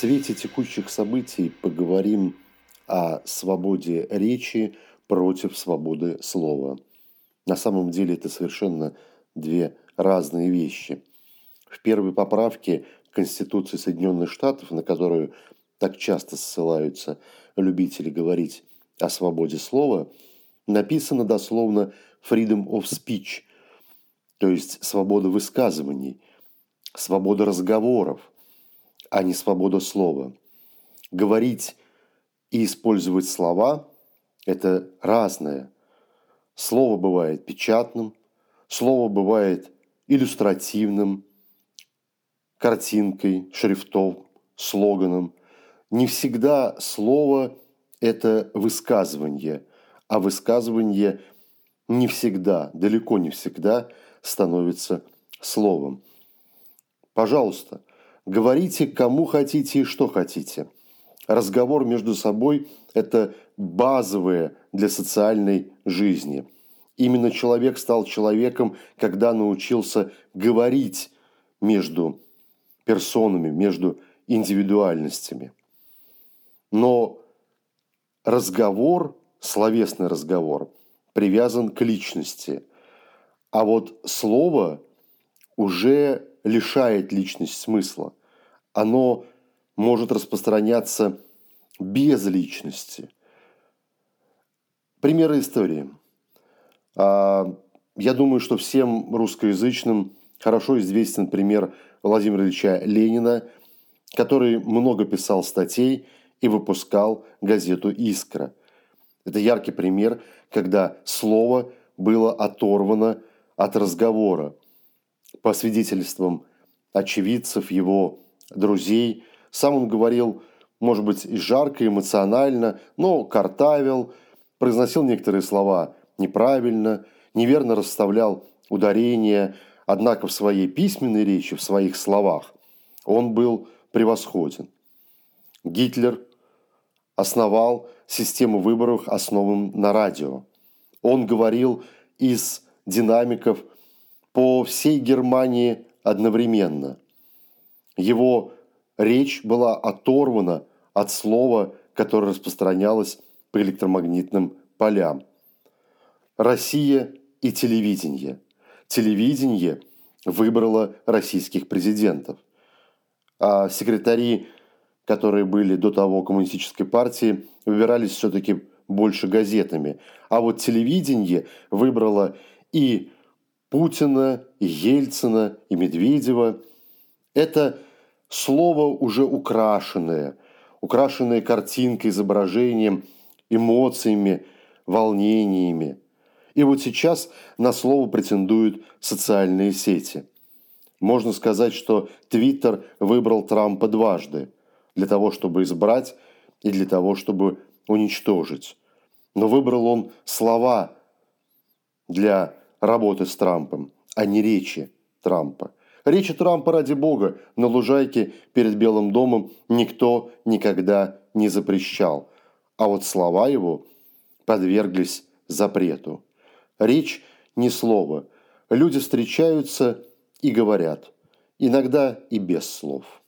свете текущих событий поговорим о свободе речи против свободы слова. На самом деле это совершенно две разные вещи. В первой поправке Конституции Соединенных Штатов, на которую так часто ссылаются любители говорить о свободе слова, написано дословно freedom of speech, то есть свобода высказываний, свобода разговоров, а не свобода слова. Говорить и использовать слова – это разное. Слово бывает печатным, слово бывает иллюстративным, картинкой, шрифтом, слоганом. Не всегда слово – это высказывание, а высказывание не всегда, далеко не всегда становится словом. Пожалуйста, Говорите, кому хотите и что хотите. Разговор между собой – это базовое для социальной жизни. Именно человек стал человеком, когда научился говорить между персонами, между индивидуальностями. Но разговор, словесный разговор, привязан к личности. А вот слово уже лишает личность смысла оно может распространяться без личности. Примеры истории. А, я думаю, что всем русскоязычным хорошо известен пример Владимира Ильича Ленина, который много писал статей и выпускал газету «Искра». Это яркий пример, когда слово было оторвано от разговора. По свидетельствам очевидцев его друзей. Сам он говорил, может быть, и жарко, эмоционально, но картавил, произносил некоторые слова неправильно, неверно расставлял ударения, однако в своей письменной речи, в своих словах он был превосходен. Гитлер основал систему выборов, основанную на радио. Он говорил из динамиков по всей Германии одновременно – его речь была оторвана от слова, которое распространялось по электромагнитным полям. Россия и телевидение. Телевидение выбрало российских президентов. А секретари, которые были до того коммунистической партии, выбирались все-таки больше газетами. А вот телевидение выбрало и Путина, Ельцина, и Медведева. Это слово уже украшенное, украшенное картинкой, изображением, эмоциями, волнениями. И вот сейчас на слово претендуют социальные сети. Можно сказать, что Твиттер выбрал Трампа дважды для того, чтобы избрать и для того, чтобы уничтожить. Но выбрал он слова для работы с Трампом, а не речи Трампа. Речи Трампа, ради бога, на лужайке перед Белым домом никто никогда не запрещал. А вот слова его подверглись запрету. Речь не слово. Люди встречаются и говорят. Иногда и без слов.